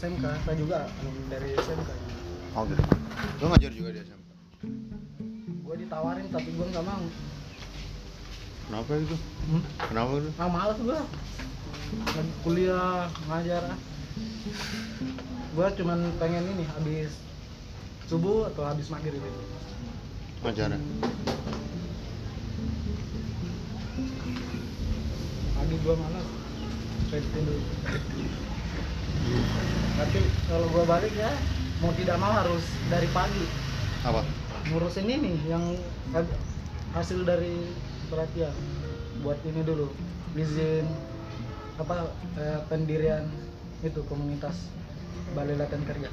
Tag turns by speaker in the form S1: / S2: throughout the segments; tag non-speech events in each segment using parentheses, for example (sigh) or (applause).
S1: SMK saya juga alumni dari SMK
S2: oh gitu lu ngajar juga di SMP
S1: gue ditawarin tapi gue nggak mau.
S2: Kenapa itu?
S1: Hmm?
S2: kenapa itu?
S1: Ah males gue lagi kuliah ngajar ah. Gue cuman pengen ini habis subuh atau habis maghrib itu.
S2: Ngajar
S1: pagi gue malas pengen tidur tapi kalau gue balik ya mau tidak mau harus dari pagi.
S2: Apa?
S1: Ngurusin ini yang hasil dari perhatian. Buat ini dulu izin apa eh, pendirian itu komunitas balai latihan kerja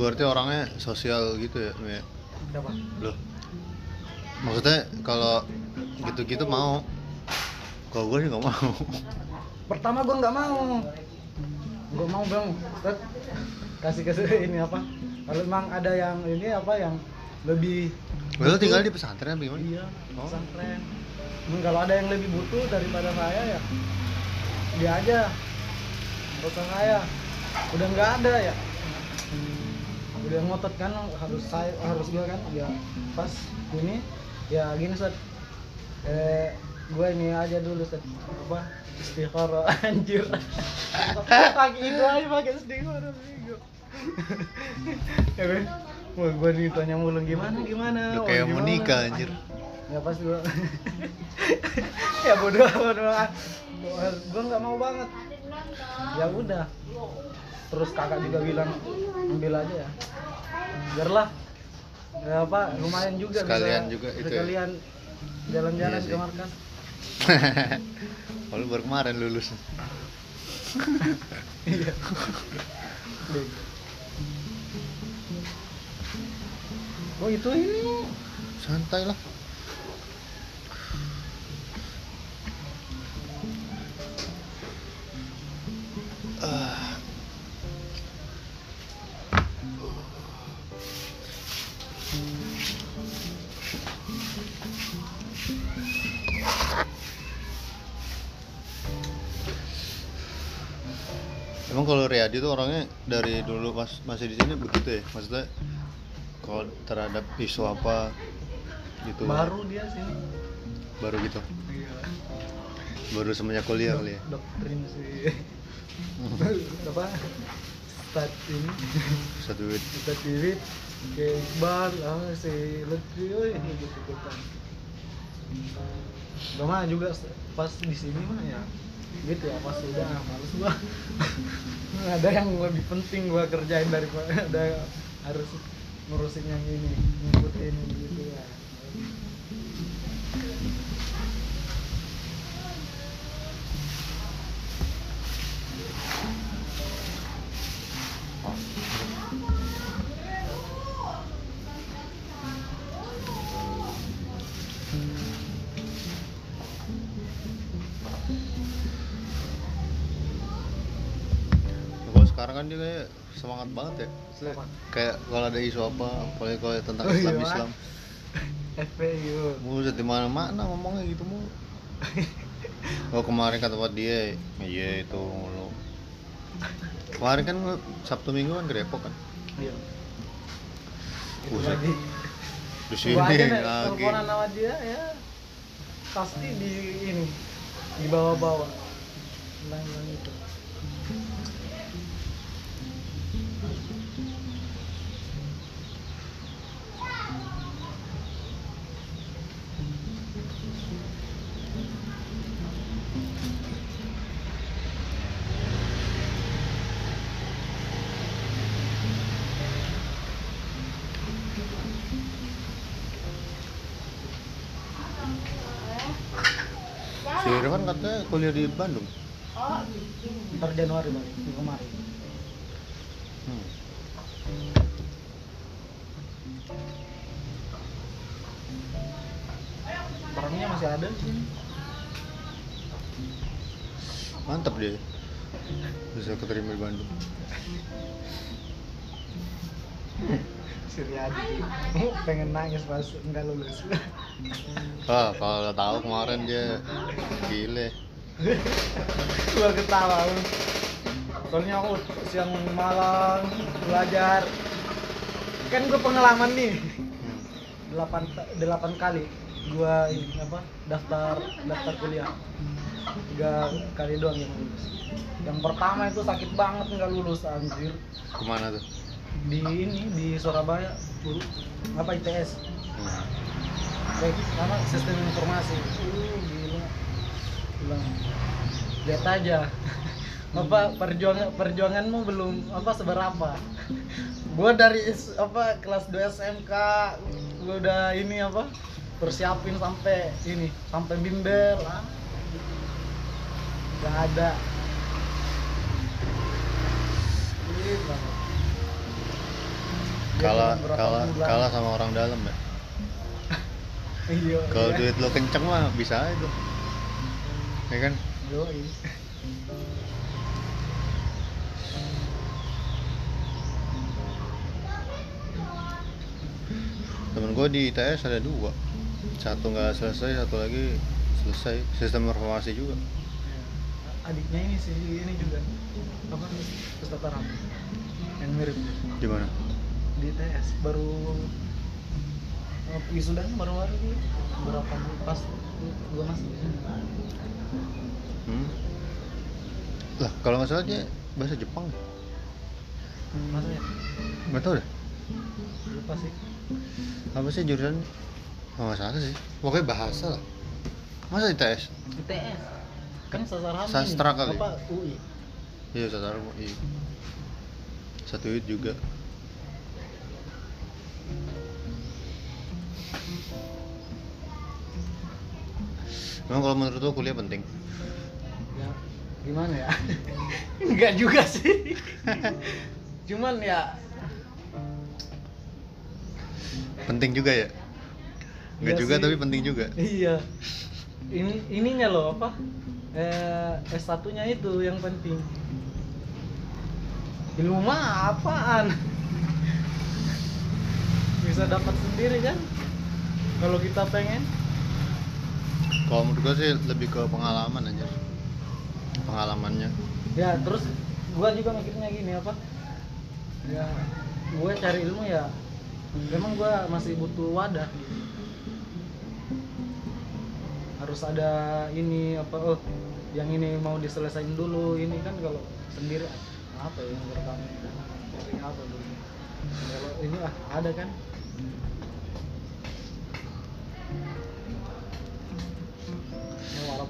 S2: berarti orangnya sosial gitu ya Mi?
S1: dapat
S2: Loh. Maksudnya kalau gitu-gitu mau. Kalau gue sih nggak mau.
S1: pertama gue nggak mau gue mau bang kasih kasih (laughs) ini apa kalau emang ada yang ini apa yang lebih
S2: Lu tinggal di pesantren gimana?
S1: iya
S2: Oh.
S1: pesantren Emang kalau ada yang lebih butuh daripada saya ya dia aja usah saya udah nggak ada ya udah ngotot kan harus saya harus gue kan ya pas ini ya gini set eh gue ini aja dulu set apa? Istikharah (laughs) anjir. Pagi itu aja pakai istikharah bego. Ya kan Wah, gue ditanya mulu gimana gimana?
S2: Lu kayak mau nikah anjir. (laughs)
S1: ya pas gue ya bodoh bodoh gue nggak mau banget. Ya udah. Terus kakak juga bilang ambil aja ya. Biarlah ya apa lumayan juga
S2: Sekalian
S1: bisa,
S2: juga itu ya.
S1: sekalian jalan-jalan
S2: Iya
S1: ke markas (laughs)
S2: lu baru kemarin lulus. (laughs)
S1: iya oh itu ini
S2: Santai lah. Orangnya dari dulu pas masih di sini begitu ya? Maksudnya kalau terhadap isu apa gitu?
S1: Baru dia sini
S2: baru gitu?
S1: Iya.
S2: Baru semenjak kuliah kali ya?
S1: Doktrin sih. (laughs) Apa? Stat ini.
S2: Satu duit
S1: kita tirit ke Iqbal ah si Lutfi oi gitu ikutan Gak mah juga pas di sini mah ya gitu ya pas udah ah, males gua. (laughs) Ada yang lebih penting gua kerjain daripada ada harus ngurusin yang ini ngikutin gitu ya
S2: sekarang kan dia kayak semangat banget ya. Maksudnya kayak kalau ada isu apa apalagi kalau tentang
S1: Oh, iya,
S2: Islam. Islam.
S1: FPU
S2: Buset di mana mana ngomongnya gitu mu (laughs) oh kemarin kata buat dia iya itu lo kemarin kan Sabtu Minggu kan ke Depok kan?
S1: Iya.
S2: Buset.
S1: lagi.
S2: Di sini lagi.
S1: teleponan sama dia ya. Pasti di ini di bawah-bawah. Tentang itu
S2: Irfan katanya kuliah di Bandung.
S1: Ntar Januari balik kemarin.
S2: Hmm.
S1: orangnya masih ada di sini.
S2: Mantap dia. Bisa keterima di Bandung. (laughs)
S1: Si Riyadi. Pengen nangis pas nggak lulus (laughs)
S2: Wah, kalau tahu kemarin dia gile.
S1: gua ketawa lu. soalnya aku siang malam belajar kan gue pengalaman nih delapan delapan kali gua ini apa daftar daftar kuliah tiga kali doang yang lulus yang pertama itu sakit banget nggak lulus anjir
S2: Ke mana tuh?
S1: di ini di Surabaya dulu apa ITS
S2: Hmm.
S1: Sama sistem informasi. Uh gila. Bilang lihat aja. (laughs) Apa perjuangan perjuanganmu belum apa seberapa? (laughs) Gua dari apa kelas 2 SMK gua udah ini apa persiapin sampai ini sampai bimbel ah. Gak ada. Dia
S2: Kalah
S1: berapa
S2: kalah kalah sama orang dalam ya.
S1: Iya
S2: Kalau
S1: iya.
S2: duit lo kenceng mah bisa aja. Ya kan? Temen gue di ITS ada dua. Satu nggak selesai, satu lagi selesai. Sistem informasi juga.
S1: adiknya ini sih ini juga apa Ustaz Arab yang mirip
S2: Di mana?
S1: di TS baru wisudanya baru-baru berapa pas gua masuk
S2: Hmm? Lah, kalau nggak salah dia bahasa Jepang.
S1: masa ya
S2: Nggak tahu deh.
S1: lupa sih
S2: Apa sih jurusan? Oh, nggak salah sih. Pokoknya bahasa lah. Masa ITS?
S1: ITS kan sasar hamil
S2: Sastra kali.
S1: apa UI
S2: Iya, sastra iya. Satu itu juga. Memang kalau menurut lo kuliah penting?
S1: ya gimana ya (laughs) enggak juga sih (laughs) cuman ya
S2: Penting juga ya? Enggak
S1: Iya
S2: juga
S1: sih.
S2: tapi penting juga.
S1: Iya. Ini ininya loh apa? Eh S1 nya itu yang penting. Ilmu mah apaan? (laughs) Bisa dapat sendiri kan? Kalau kita pengen.
S2: Kalau menurut gue sih lebih ke pengalaman aja. Pengalamannya.
S1: Ya, terus gua juga mikirnya gini apa? Ya, gue cari ilmu ya memang gua masih butuh wadah gitu. harus ada ini apa oh yang ini mau diselesain dulu ini kan kalau sendiri apa ya yang dari apa dulu kalau ini ah ada kan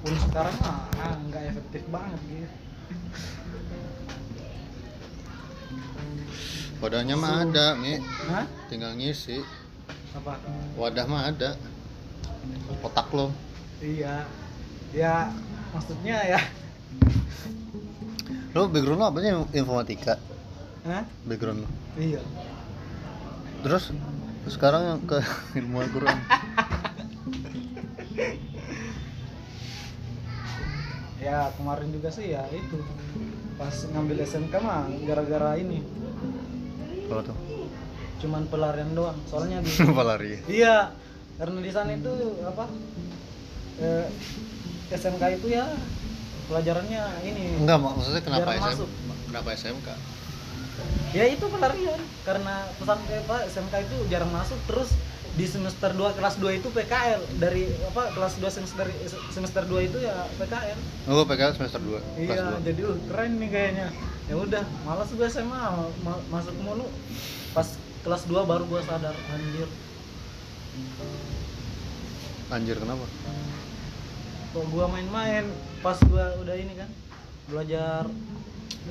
S1: walaupun sekarang mah ah, nggak efektif banget gitu
S2: Wadahnya mah ada, Mi.
S1: Hah?
S2: Tinggal ngisi.
S1: apa
S2: Wadah mah ada. Otak lo.
S1: iya ya maksudnya ya
S2: Lo background lo apa sih informatika?
S1: Hah?
S2: Background lo.
S1: iya
S2: Terus sekarang yang ke (laughs) ilmu Al-Quran.
S1: Ya kemarin juga sih ya itu pas ngambil SMK mah gara-gara ini
S2: Apa tuh?
S1: cuman pelarian doang soalnya di (laughs)
S2: Palari.
S1: iya karena di sana itu apa eh, SMK itu ya pelajarannya ini
S2: Enggak, mak- maksudnya kenapa
S1: Jarang
S2: SM?
S1: masuk.
S2: Kenapa SMK?
S1: ya itu pelarian karena pesan eh, apa SMK itu jarang masuk terus di semester 2 kelas 2 itu PKL dari apa kelas 2 semester semester 2 itu ya PKL
S2: Oh, PKL semester 2, kelas
S1: iya
S2: 2.
S1: jadi uh, keren nih kayaknya. Ya udah malas gue SMA ma- masuk mulu. Pas kelas 2 baru gue sadar anjir.
S2: Anjir, kenapa?
S1: kok gue main-main? Pas gue udah ini kan belajar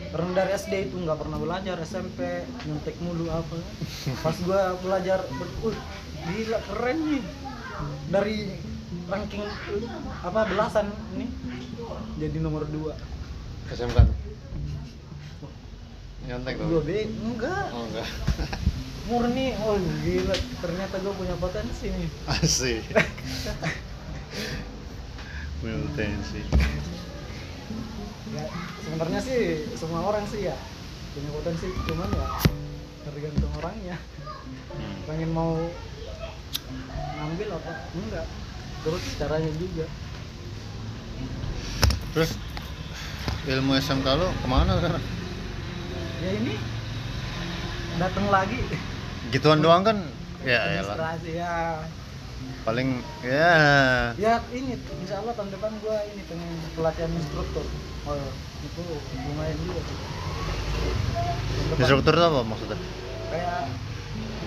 S1: karena dari SD itu nggak pernah belajar SMP nyontek mulu apa. Pas gue belajar uh gila keren nih dari ranking apa belasan ini jadi nomor 2
S2: SMK. Nyontek tuh.
S1: gue be enggak
S2: Oh, enggak. (laughs)
S1: murni oh gila ternyata gue punya potensi nih
S2: Asik. (laughs) Punya potensi.
S1: ya sebenarnya sih semua orang sih ya punya potensi cuman ya tergantung orangnya
S2: Hmm.
S1: pengen mau ngambil apa? Enggak. Terus caranya juga.
S2: Terus ilmu SMK lo ke mana sekarang?
S1: Ya ini datang lagi.
S2: Gituan doang kan? Ya elah
S1: administrasi ya.
S2: Paling ya.
S1: Ya ini insya Allah tahun depan gua ini pengen pelatihan instruktur. Oh itu lumayan juga
S2: instruktur apa maksudnya?
S1: Kayak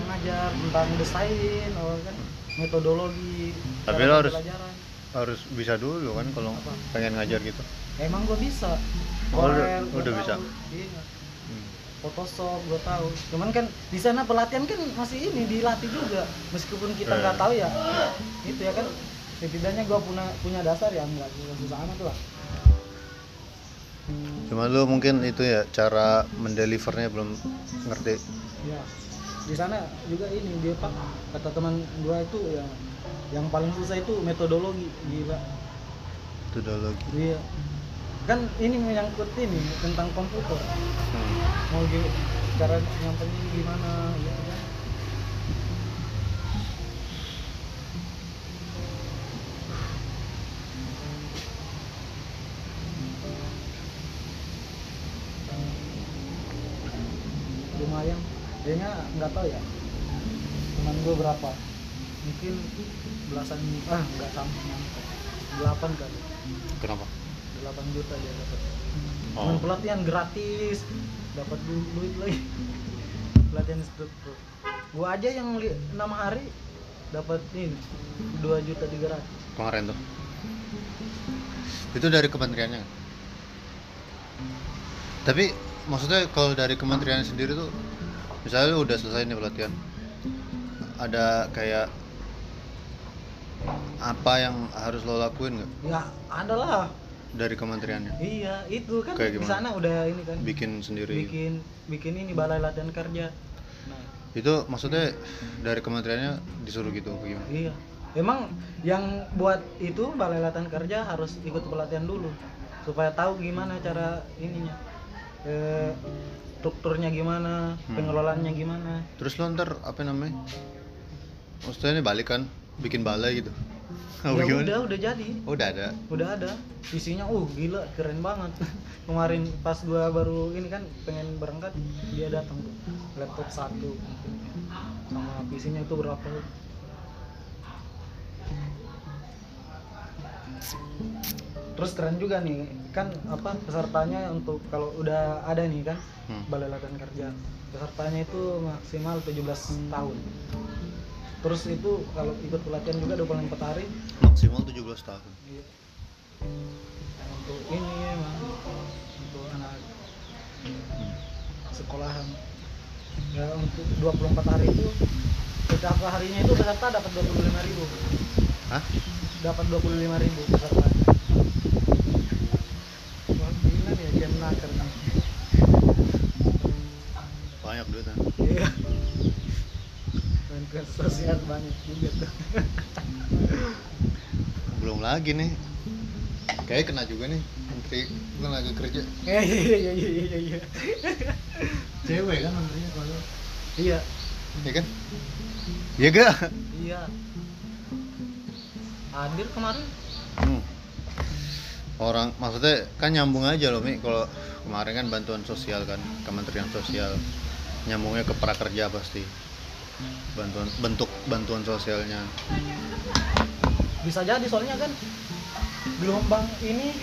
S1: mengajar tentang desain oh kan metodologi
S2: Tapi lo harus-
S1: pembelajaran.
S2: harus bisa dulu kan kalau
S1: Apa?
S2: pengen ngajar gitu
S1: emang gua bisa
S2: Oh, udah-
S1: Corel gua
S2: udah bisa?
S1: iya
S2: Hmm.
S1: Photoshop gue tahu cuman kan di sana pelatihan kan masih ini dilatih juga meskipun kita nggak
S2: Eh.
S1: tahu ya itu ya kan setidaknya gue punya punya dasar ya nggak nggak susah amat lah
S2: cuma lu mungkin itu ya cara mendelivernya belum ngerti
S1: ya di sana juga ini dia pak kata teman gue itu yang yang paling susah itu metodologi gila.
S2: Metodologi.
S1: Iya. Kan ini menyangkut ini tentang komputer.
S2: Hmm.
S1: mau cara nyampennya gimana gitu kayaknya nggak tahu ya. Teman gue berapa? Mungkin belasan ah nggak sampai. Delapan kali.
S2: Kenapa?
S1: 8 juta dia dapat.
S2: Oh.
S1: Cuman pelatihan gratis. Dapat du- duit lagi. (laughs) Pelatihan instruktur gua aja yang enam hari dapat ini 2 juta tiga ratus.
S2: Kemarin tuh. Itu dari kementeriannya? Tapi maksudnya kalau dari kementerian sendiri tuh misalnya lu udah selesai nih pelatihan. Ada kayak apa yang harus lo lakuin nggak?
S1: Ya ada lah.
S2: Dari kementeriannya?
S1: Iya itu kan
S2: Kayak
S1: di sana udah ini kan.
S2: Bikin sendiri.
S1: Bikin bikin ini balai latihan kerja. Nah.
S2: Itu maksudnya dari kementeriannya disuruh gitu apa gimana?
S1: Iya. Emang yang buat itu balai latihan kerja harus ikut pelatihan dulu supaya tahu gimana cara ininya. Eh, strukturnya gimana
S2: Hmm.
S1: pengelolaannya gimana.
S2: Terus lo ntar apa namanya? Maksudnya ini balik kan bikin balai gitu. Apa
S1: ya
S2: gimana?
S1: udah udah jadi.
S2: Oh, udah ada?
S1: Udah ada. Isinya uh gila keren banget. (laughs) Kemarin pas gua baru ini kan pengen berangkat dia datang laptop satu. Sama PC-nya itu berapa? Terus keren juga nih kan apa pesertanya untuk kalau udah ada nih kan
S2: Hmm.
S1: balai latihan kerja pesertanya itu maksimal 17 tahun terus itu kalau ikut pelatihan juga 24 hari
S2: maksimal 17 tahun
S1: Iya. Untuk ini emang untuk anak sekolahan. Ya untuk 24 hari itu setiap harinya itu peserta dapat 25.000 ribu
S2: Hah?
S1: dapat 25.000 ribu peserta nih ya naker nih
S2: banyak duitnya
S1: iya. Bantuan sosial banyak juga tuh
S2: belum lagi nih. Kayak kena juga nih menteri. Tenaga kerja.
S1: Iya iya iya iya iya iya.
S2: Cewek kan menterinya kalau
S1: iya.
S2: Ya kan? Iya gak?
S1: Iya. Hadir kemarin.
S2: Hmm. Orang maksudnya kan nyambung aja loh mi. Kalau kemarin kan bantuan sosial kan kementerian sosial. Nyambungnya ke prakerja pasti. Bantuan bentuk bantuan sosialnya.
S1: Bisa jadi soalnya kan gelombang ini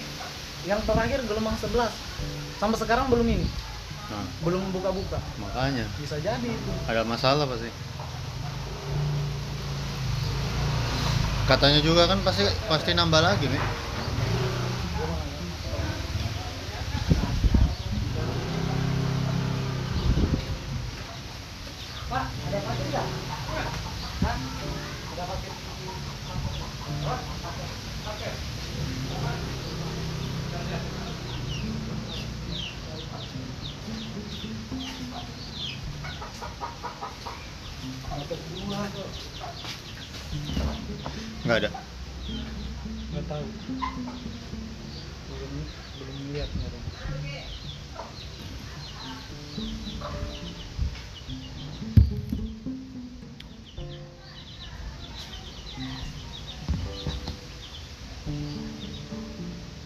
S1: yang terakhir gelombang 11 sampai sekarang belum ini.
S2: Nah.
S1: Belum buka-buka.
S2: Makanya.
S1: Bisa jadi itu.
S2: Ada masalah pasti. Katanya juga kan pasti pasti nambah lagi nih
S1: Enggak ada. Enggak tahu. Belum belum lihat nggak ada.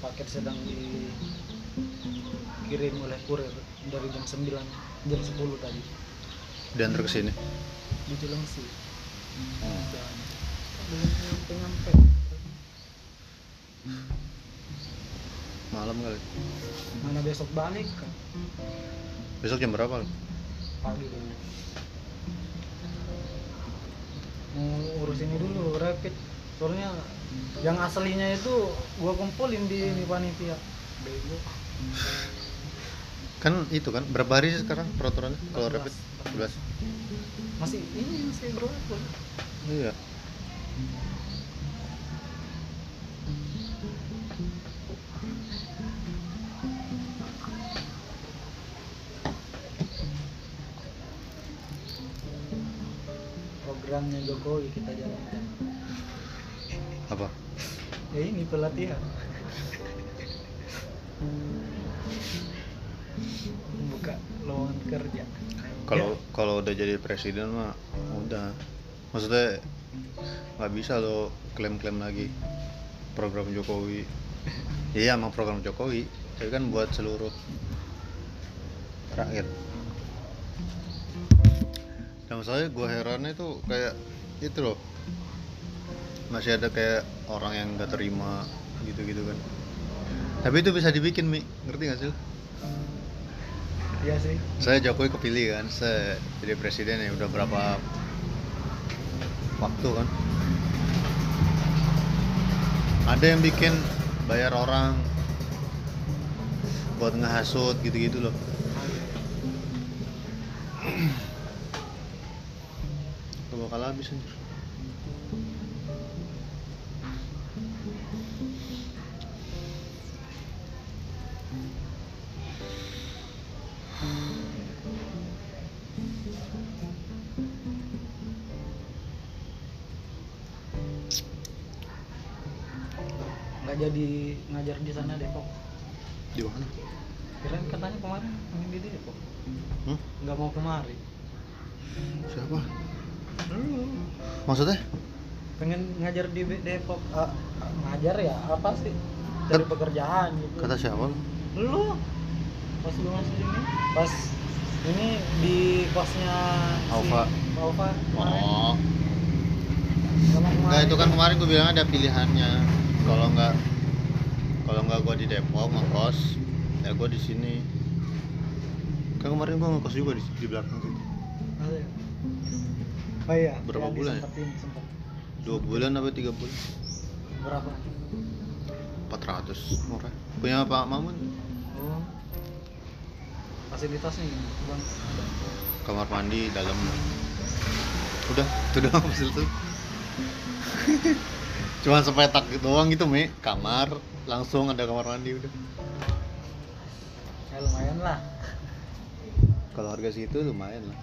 S1: Paket sedang dikirim oleh kurir dari jam 9 jam 10 tadi.
S2: Dan terus ke sini
S1: di Cilengsi
S2: Hmm.
S1: dan belum nyampe nyampe
S2: malam kali.
S1: Mana besok balik? Kan
S2: besok jam berapa Lu?
S1: pagi. Dulu mau urus ini dulu rapid. Soalnya yang aslinya itu gua kumpulin di ini panitia. Bego.
S2: Kan itu kan berapa hari sih sekarang peraturannya kalau
S1: 14,
S2: rapid 11
S1: masih ini masih berlaku
S2: iya.
S1: Programnya Jokowi kita jalankan.
S2: Apa?
S1: Ya ini pelatihan buka lowongan kerja.
S2: Kalau kalau udah jadi presiden mah udah. Maksudnya nggak bisa lo klaim-klaim lagi program Jokowi. (laughs) Iya emang program Jokowi tapi kan buat seluruh rakyat. Dan masalahnya gue herannya tuh kayak itu loh. Masih ada kayak orang yang nggak terima gitu-gitu kan. Tapi itu bisa dibikin mi. Ngerti gak sih lo?
S1: Iya sih.
S2: Saya Jokowi kepilih kan saya jadi presiden ya udah berapa waktu kan. Ada yang bikin bayar orang buat ngehasut gitu-gitu loh. Gak bakal habis anjir
S1: ngajar di sana Depok.
S2: Di mana?
S1: Kirain katanya kemarin pengen di Depok.
S2: Hmm?
S1: nggak mau kemari.
S2: Siapa?
S1: Lu.
S2: Maksudnya?
S1: Pengen ngajar di Depok. Ah, ngajar ya apa sih? Cari pekerjaan gitu.
S2: kata siapa lu?
S1: Pas lu masih ini pas ini di kosnya
S2: Alfa.
S1: si Alfa
S2: oh.
S1: Nggak
S2: itu kan kemarin gue bilang ada pilihannya. Kalau nggak kalau nggak gue di Depok ngekos, ya gue di sini. Kan kemarin gue ngekos juga di, di belakang situ.
S1: Ada ya? oh iya
S2: Berapa
S1: ya,
S2: bulan ya? Dua bulan apa tiga bulan?
S1: berapa
S2: 400 murah. Punya Pak Mamun
S1: oh fasilitasnya bang ada
S2: kamar mandi dalam. Udah, itu doang fasilitas. (laughs) Cuma sepetak doang gitu mi kamar langsung ada kamar mandi udah.
S1: ya lumayan lah
S2: Kalau harga situ lumayan lah.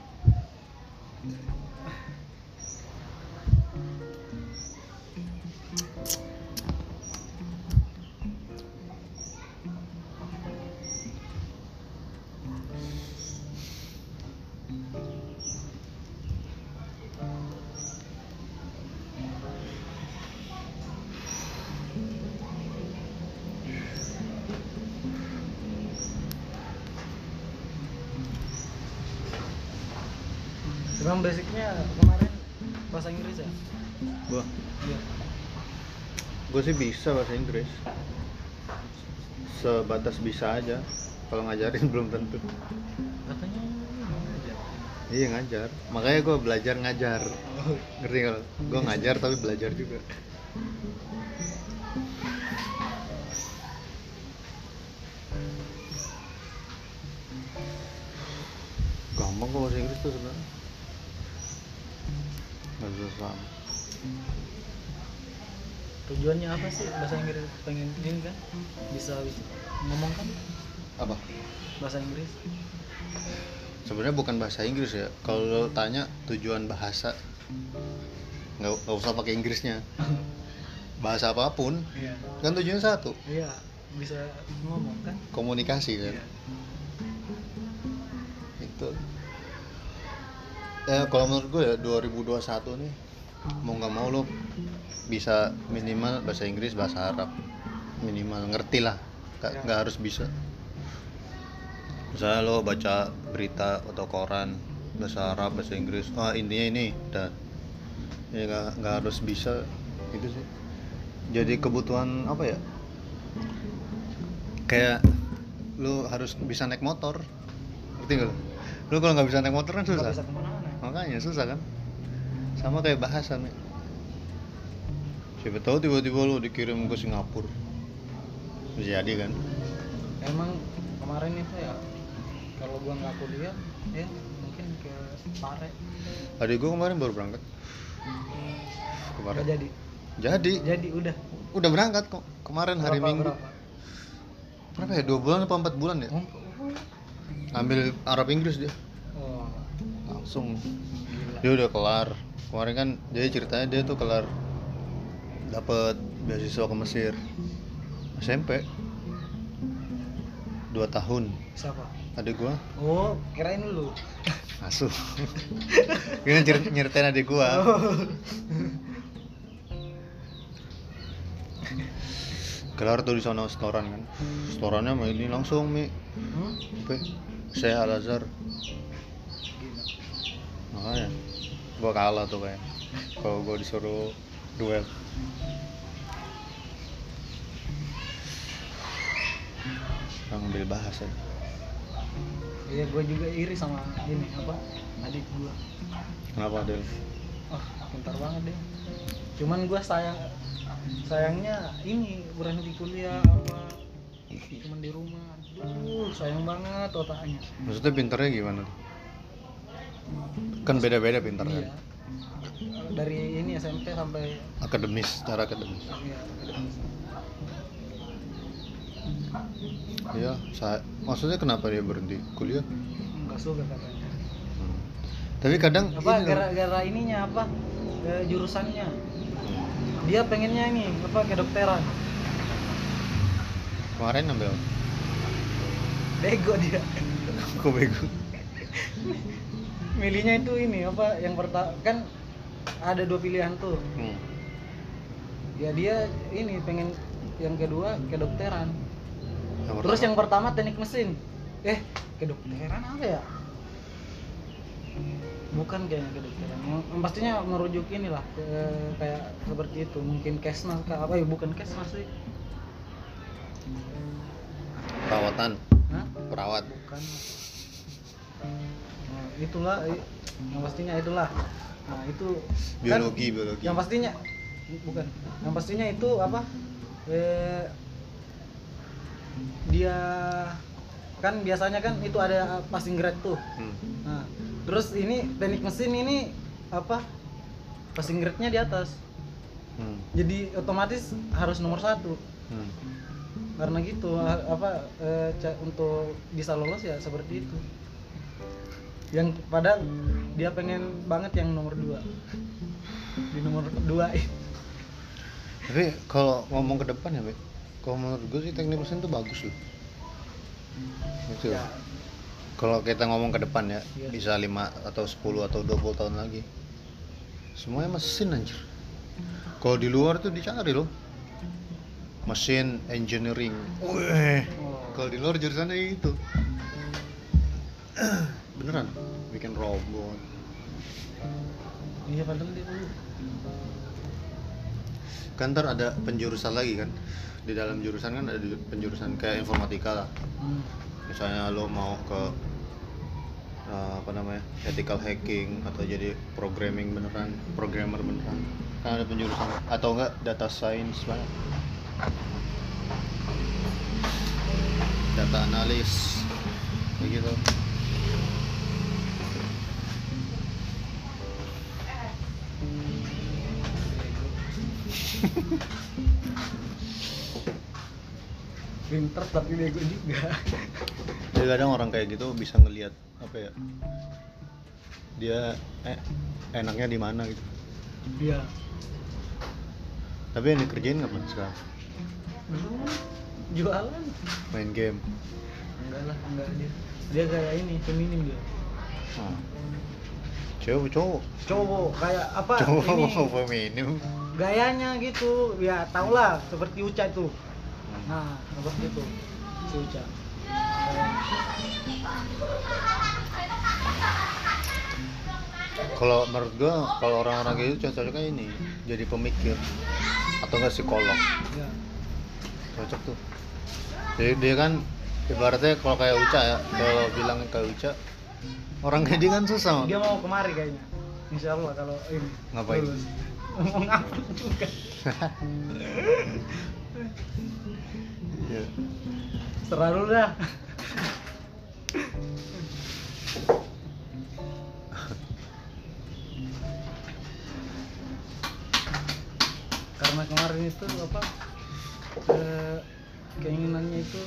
S2: Gue sih bisa bahasa Inggris. Sebatas bisa aja kalau ngajarin (laughs) belum tentu.
S1: Katanya ini aja.
S2: iya ngajar. Makanya gue belajar ngajar.
S1: Oh,
S2: ngerti kalau gue ngajar tapi belajar juga. Gampang kok bahasa Inggris tuh sebenarnya. Nggak susah
S1: tujuannya apa sih bahasa Inggris pengen ini kan? Bisa ngomong kan
S2: apa
S1: bahasa Inggris?
S2: sebenarnya bukan bahasa Inggris ya kalau tanya tujuan bahasa nggak nggak usah pakai Inggrisnya (laughs) bahasa apa pun
S1: Iya.
S2: kan tujuannya satu
S1: Iya, bisa ngomong kan?
S2: komunikasi kan
S1: Iya.
S2: itu ya kalau menurut gue ya 2021 nih mau nggak mau lo bisa minimal bahasa Inggris bahasa Arab. Minimal ngerti lah. Nggak
S1: Ya.
S2: harus bisa. Misalnya lo baca berita atau koran bahasa Arab bahasa Inggris. Ah intinya ini dan ya nggak harus bisa. Itu sih. Jadi kebutuhan apa ya? Kayak lu harus bisa naik motor. Ngerti nggak lu? Lu kalau nggak bisa naik motor kan susah. makanya susah kan sama kayak bahasa nih siapa tahu tiba-tiba lu dikirim ke Singapura. Bisa jadi kan?
S1: Emang kemarin itu ya kalau gua nggak kuliah ya mungkin ke Pare.
S2: Adik gua kemarin baru berangkat.
S1: Nggak
S2: kemarin.
S1: Jadi?
S2: Jadi.
S1: Jadi udah.
S2: Udah berangkat kok kemarin hari
S1: Berapa-
S2: Minggu.
S1: berapa?
S2: berapa ya dua bulan apa empat bulan ya?
S1: Oh,
S2: ambil Arab Inggris dia.
S1: Oh,
S2: langsung.
S1: Gila.
S2: dia udah kelar kemarin kan jadi ceritanya dia tuh kelar dapat beasiswa ke Mesir. SMP dua tahun.
S1: Siapa?
S2: Adik gua.
S1: Oh kirain lu. (laughs)
S2: Asuh ini cer- nyeritain adik gua. Kelar tuh di sana setoran kan. Setorannya mah ini langsung mi.
S1: Hmm?
S2: saya Al Azhar makanya gua kalah tuh kayak kalau gua disuruh duel. Ngambil bahasa
S1: iya gua juga iri sama ini apa adik gua.
S2: Kenapa Del?
S1: oh pintar banget deh cuman gua sayang sayangnya ini berhenti kuliah apa cuman di rumah. Duh, sayang banget otaknya.
S2: Maksudnya pinternya gimana? Kan beda-beda pinter kan?
S1: iya. Dari ini SMP sampai
S2: akademis secara akademis.
S1: Iya,
S2: iya saya maksudnya kenapa dia berhenti kuliah?
S1: Nggak suka katanya.
S2: Hmm. tapi kadang
S1: apa
S2: ini
S1: gara-gara ininya apa? Eh, jurusannya. Dia pengennya ini apa kedokteran
S2: kemarin ambil
S1: bego dia.
S2: Kok bego (laughs)
S1: milihnya itu ini apa yang pertama kan ada dua pilihan tuh.
S2: Hmm.
S1: ya dia ini pengen yang kedua kedokteran.
S2: Yang
S1: terus
S2: pertama.
S1: yang pertama teknik mesin. Eh kedokteran apa ya? Bukan kayaknya kedokteran. Yang, pastinya merujuk inilah ke, kayak seperti itu. Mungkin kesmas apa ya? Bukan kesmas sih.
S2: Perawatan.
S1: Hah?
S2: perawat.
S1: Bukan itulah yang pastinya itulah. Nah itu kan
S2: biologi. biologi
S1: yang pastinya bukan yang pastinya itu apa? Eh, dia kan biasanya kan itu ada passing grade tuh.
S2: Hmm.
S1: nah terus ini teknik mesin ini apa? Passing grade-nya di atas.
S2: Hmm.
S1: jadi otomatis harus nomor satu.
S2: Hmm.
S1: karena gitu apa eh, untuk bisa lolos ya seperti itu yang padahal dia pengen banget yang nomor dua. Di nomor dua.
S2: Tapi kalau ngomong ke depan ya Be, kalau menurut gue sih teknik mesin tuh bagus loh. Gitu.
S1: Ya.
S2: Kalau kita ngomong ke depan ya
S1: Iya.
S2: bisa 5 atau 10 atau 20 tahun lagi. Semuanya mesin anjir. Kalau di luar tuh dicari loh. Mesin engineering. Wih,
S1: oh,
S2: kalau di luar jurusannya itu beneran? Bikin robot.
S1: Iya padahal dia dulu.
S2: Kan ntar ada penjurusan lagi kan? Di dalam jurusan kan ada penjurusan kayak informatika lah.
S1: Hmm.
S2: misalnya lo mau ke uh, apa namanya ethical hacking atau jadi programming beneran programmer beneran. Kan ada penjurusan. Atau enggak data science banget data analis. Kayak gitu
S1: pinter tapi bego juga.
S2: Jadi kadang orang kayak gitu bisa ngelihat apa ya dia eh, enaknya di mana gitu.
S1: Iya.
S2: Tapi yang dikerjain ngapain sekarang?
S1: Jualan.
S2: Main game.
S1: Enggak lah enggak dia. Dia kayak ini feminim dia.
S2: Ah. cewek cowok?
S1: Cowok kayak apa?
S2: Cowok
S1: ini.
S2: feminim
S1: gayanya gitu. Ya tau lah seperti Uca itu. Nah seperti itu si Uca.
S2: Kalau menurut gua kalau orang-orang kayak gitu cocoknya ini jadi pemikir atau enggak psikolog.
S1: Ya.
S2: Cocok tuh. Jadi dia kan ibaratnya kalau kayak Uca ya kalau bilang kayak Uca orang (laughs) kayak dia kan susah
S1: dia mau kemari kayaknya. Insya Allah kalau ini.
S2: Ngapain?
S1: lulus. Ngupload juga
S2: Iya.
S1: serah dah. Karena kemarin itu apa eh, keinginannya itu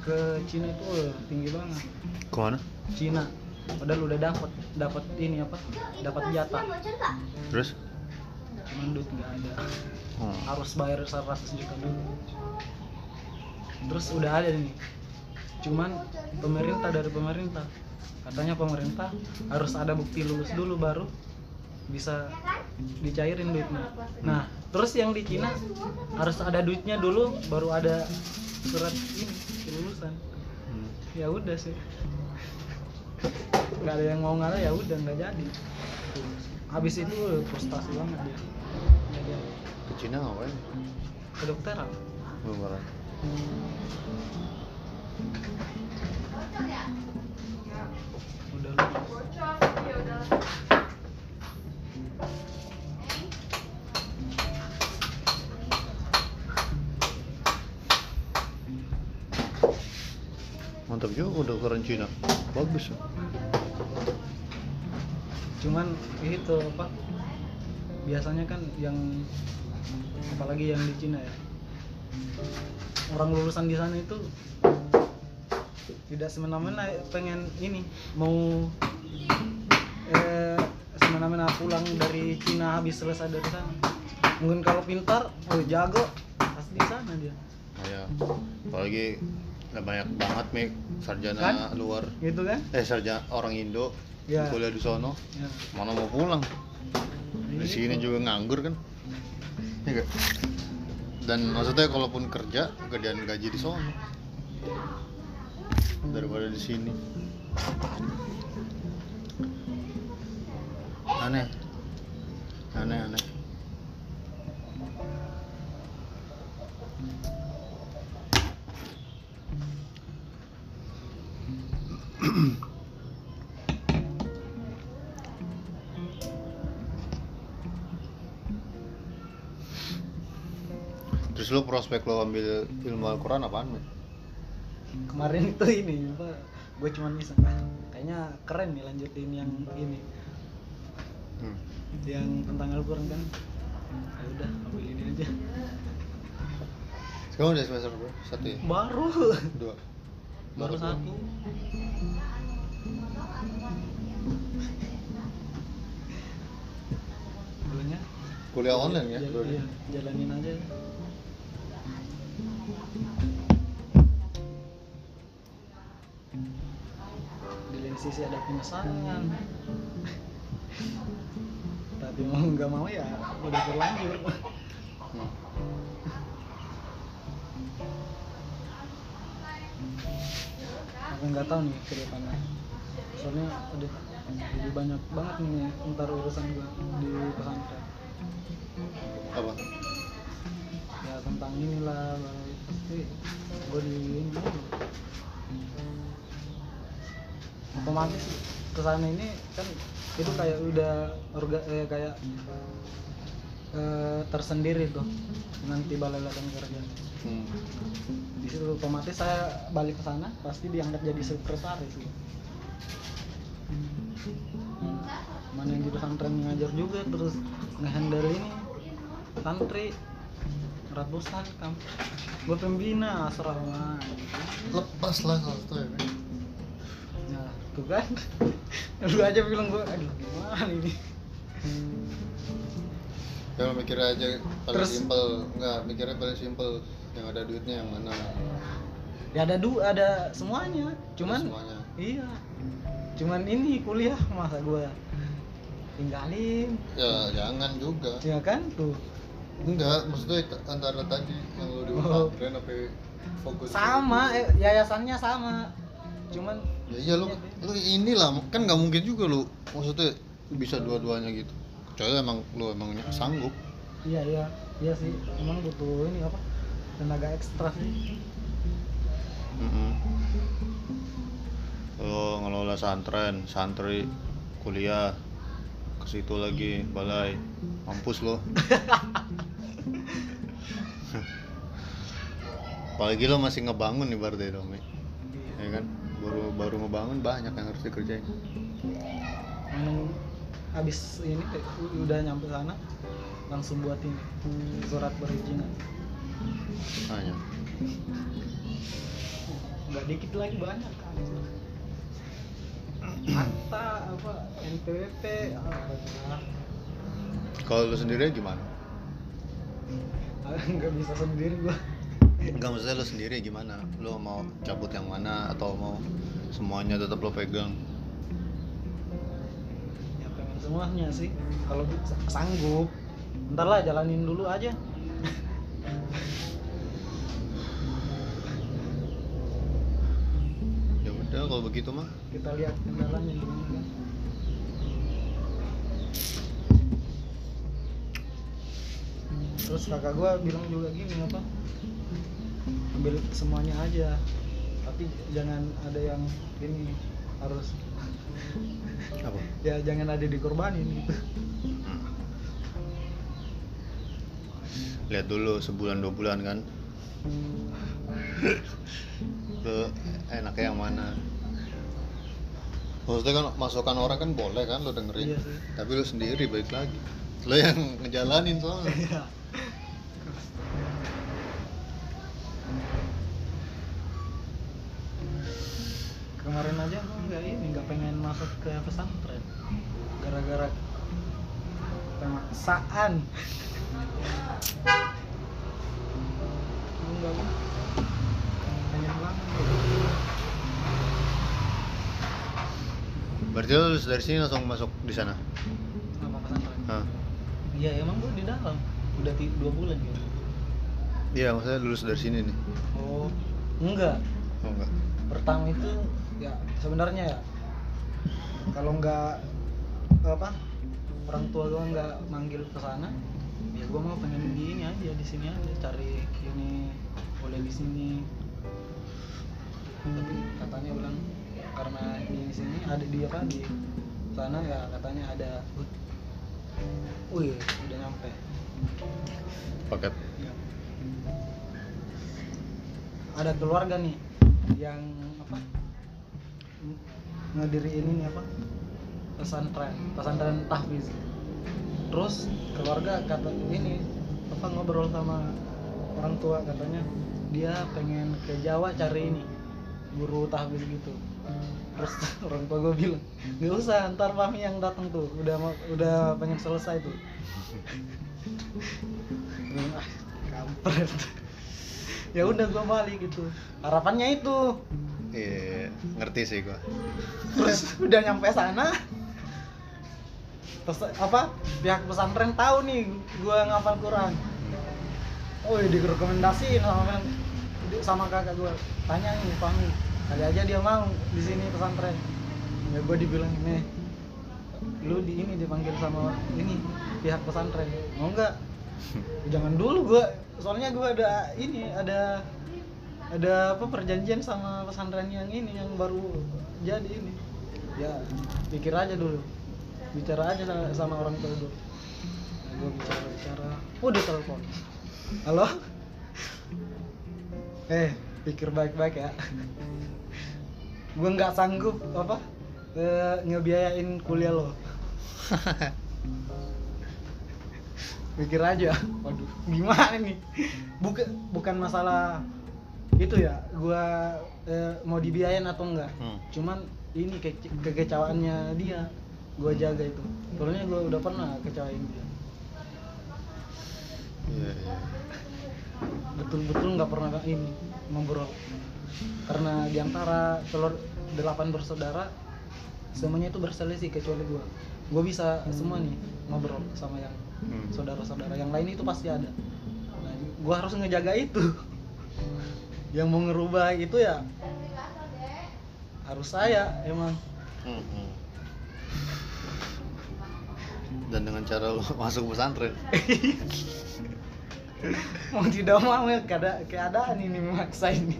S1: ke Cina itu eh, tinggi banget.
S2: Ke mana?
S1: Cina. Padahal udah dapat dapat ini apa dapat jatah.
S2: Terus
S1: cuman duit nggak ada.
S2: Oh.
S1: harus bayar 100 juta dulu. Terus udah ada nih. Cuman pemerintah dari pemerintah. Katanya pemerintah harus ada bukti lulus dulu baru bisa dicairin duitnya. Nah terus yang di Cina harus ada duitnya dulu baru ada surat ini kelulusan.
S2: Hmm.
S1: ya udah sih. Nggak ada yang mau ngalah ya udah nggak jadi. Habis itu frustasi banget dia jadi.
S2: ke Cina ngapain?
S1: Kedokteran
S2: beneran
S1: udah lulus
S2: mantap juga kedokteran Cina. Bagus.
S1: Cuman itu apa? Biasanya kan yang apalagi yang di Cina ya. Orang lulusan di sana itu tidak semena-mena pengen ini mau eh, semena-mena pulang dari Cina habis selesai dari sana. Mungkin kalau pintar oh jago pasti di sana dia.
S2: Kayak apalagi banyak banget nih sarjana
S1: Kan?
S2: luar.
S1: Gitu kan?
S2: Eh sarjana orang Indo
S1: Ya.
S2: kuliah di sono.
S1: Ya.
S2: mana mau pulang? Di sini juga nganggur kan ya gak? dan maksudnya kalaupun kerja gedean gaji di sono. Daripada di sini. Aneh. Aneh aneh terus lu prospek lo ambil ilmu Al-Quran apaan Mit?
S1: kemarin itu ini apa gue cuma iseng ah, kayaknya keren nih lanjutin yang ini
S2: Hmm.
S1: yang tentang Al-Quran kan ya udah ambil ini aja
S2: sekarang udah semester berapa? satu ya?
S1: baru
S2: dua
S1: baru satu
S2: kuliah online ya?
S1: iya, jalanin aja sisi ada penyesalan (laughs) tapi mau nggak mau ya udah terlanjur
S2: Hmm.
S1: aku nggak tahu nih ke depannya soalnya udah jadi banyak banget nih ntar urusan gua di pesantren
S2: apa?
S1: ya tentang inilah pasti gue di ini. Otomatis ke sana ini kan itu kayak udah orga eh, kayak eh, tersendiri tuh nanti balai latihan kerja
S2: Hmm.
S1: di situ otomatis saya balik ke sana pasti diangkat jadi sekretaris gitu. Hmm. mana yang di pesantren ngajar juga terus ngehandle ini santri ratusan kam gue pembina asrama
S2: lepas lah satu ya
S1: tuh kan. Lu aja bilang gue aduh gimana ini?
S2: Ya lo mikir aja paling
S1: Terus-
S2: simpel, enggak mikirnya paling simpel. Yang ada duitnya yang mana?
S1: ya ada du ada semuanya. Cuman
S2: semuanya.
S1: iya. Cuman ini kuliah masa gue tinggalin.
S2: Ya jangan juga.
S1: ya kan? Tuh.
S2: Enggak maksudnya antara tadi yang lu di
S1: Oh.
S2: apa fokus
S1: sama eh, yayasannya sama. Cuman
S2: ya iya lu lu inilah kan nggak mungkin juga lu maksudnya bisa dua-duanya gitu. Kecuali emang lu emang sanggup.
S1: Iya iya iya sih. Emang butuh ini apa tenaga ekstra sih.
S2: Mm-mm. lo ngelola santren santri kuliah ke situ lagi balai. Mampus lo (laughs) apalagi lo masih ngebangun nih berarti dong ya kan baru baru ngebangun banyak yang harus dikerjain.
S1: Emang abis ini teh, udah nyampe sana langsung buat ini surat perizinan.
S2: Hanya
S1: nggak dikit lagi banyak kan. Akta apa NPWP apa
S2: kalau lo sendiri gimana?
S1: Ah, (laughs) nggak bisa sendiri gua
S2: Enggak maksudnya lo sendiri gimana? Lo mau cabut yang mana atau mau semuanya tetap lo pegang?
S1: ya pengen semuanya sih kalau bisa sanggup ntar lah jalanin dulu aja
S2: Ya udah kalau begitu mah.
S1: kita lihat kendalanya gimana terus kakak gua bilang juga gini apa ambil semuanya aja tapi jangan ada yang ini harus
S2: Apa? (laughs)
S1: ya jangan ada dikorbanin gitu
S2: Hmm. Lihat dulu sebulan dua bulan kan. Lo enaknya yang mana? Maksudnya kan masukan orang kan boleh kan lo dengerin.
S1: Iya sih.
S2: Tapi lo sendiri baik lagi. Lo yang ngejalanin soalnya. (laughs)
S1: Iya. Kemarin aja gua nggak ini nggak pengen masuk ke pesantren. Gara-gara pemaksaan enggak pengen banget
S2: Berarti lulus dari sini langsung masuk di sana.
S1: sama pesantren. Iya emang gua di dalam. Udah dua bulan gitu
S2: Iya, maksudnya lulus dari sini nih.
S1: oh enggak.
S2: Oh enggak.
S1: pertama itu ya sebenarnya ya kalau nggak apa orang tua gua nggak manggil ke sana ya gua mau pengen di ini aja di sini aja cari ini boleh di sini tapi katanya bilang karena di sini ada di apa di sana ya katanya ada wih udah nyampe
S2: Paket.
S1: Ya. Ada keluarga nih yang apa? Ng- Ngediriin ini apa? Pesantren, pesantren tahfiz. Terus keluarga kata ini apa ngobrol sama orang tua katanya dia pengen ke Jawa cari ini guru tahfiz gitu. Terus (laughs) orang tua gue bilang nggak usah ntar mami yang datang tuh udah udah pengen selesai tuh (laughs) ah kampret (laughs) ya udah gua balik gitu harapannya itu
S2: Iya, ngerti sih gua.
S1: terus udah nyampe sana terus apa pihak pesantren tahu nih gua ngapal Quran. Oh direkomendasiin sama sama kakak gua. Tanya nih Fahmi kali aja dia mau di sini pesantren. Ya gua dibilang nih lu di ini dipanggil sama ini pihak pesantren. Mau nggak? (laughs) Jangan dulu gua soalnya gua ada ini ada ada apa perjanjian sama pesantren yang ini yang baru jadi ini? Ya pikir aja dulu. Bicara aja sama, orang tua dulu. Nah, gua bicara bicara. Oh dia telepon. Halo? Eh pikir baik-baik ya. Gua nggak sanggup apa eh, ngebiayain kuliah lo. (laughs) Mikir aja. Waduh. Gimana nih? Bukan bukan masalah itu ya gua eh, mau dibiayain atau enggak.
S2: Hmm.
S1: cuman ini ke kekecewaannya dia gua jaga itu. Soalnya gua udah pernah kecewain dia.
S2: Iya, iya.
S1: betul-betul nggak pernah ini ngobrol karena di antara telur delapan bersaudara semuanya itu berselisih kecuali gua. Gua bisa semua nih ngobrol sama yang
S2: Hmm.
S1: saudara-saudara. Yang lain itu pasti ada. Nah, gue harus ngejaga itu yang mau ngerubah itu ya harus saya emang.
S2: Hmm, dan dengan cara lo (laughs) masuk pesantren. (laughs)
S1: Mau tidak mau ya keada keadaan ini memaksa ini.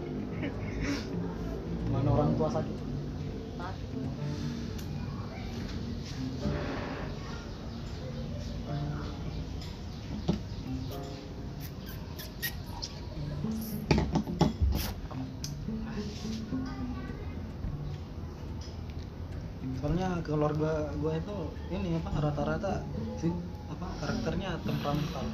S1: (laughs) Mana orang tua sakit gue itu ini apa rata-rata apa karakternya temperamental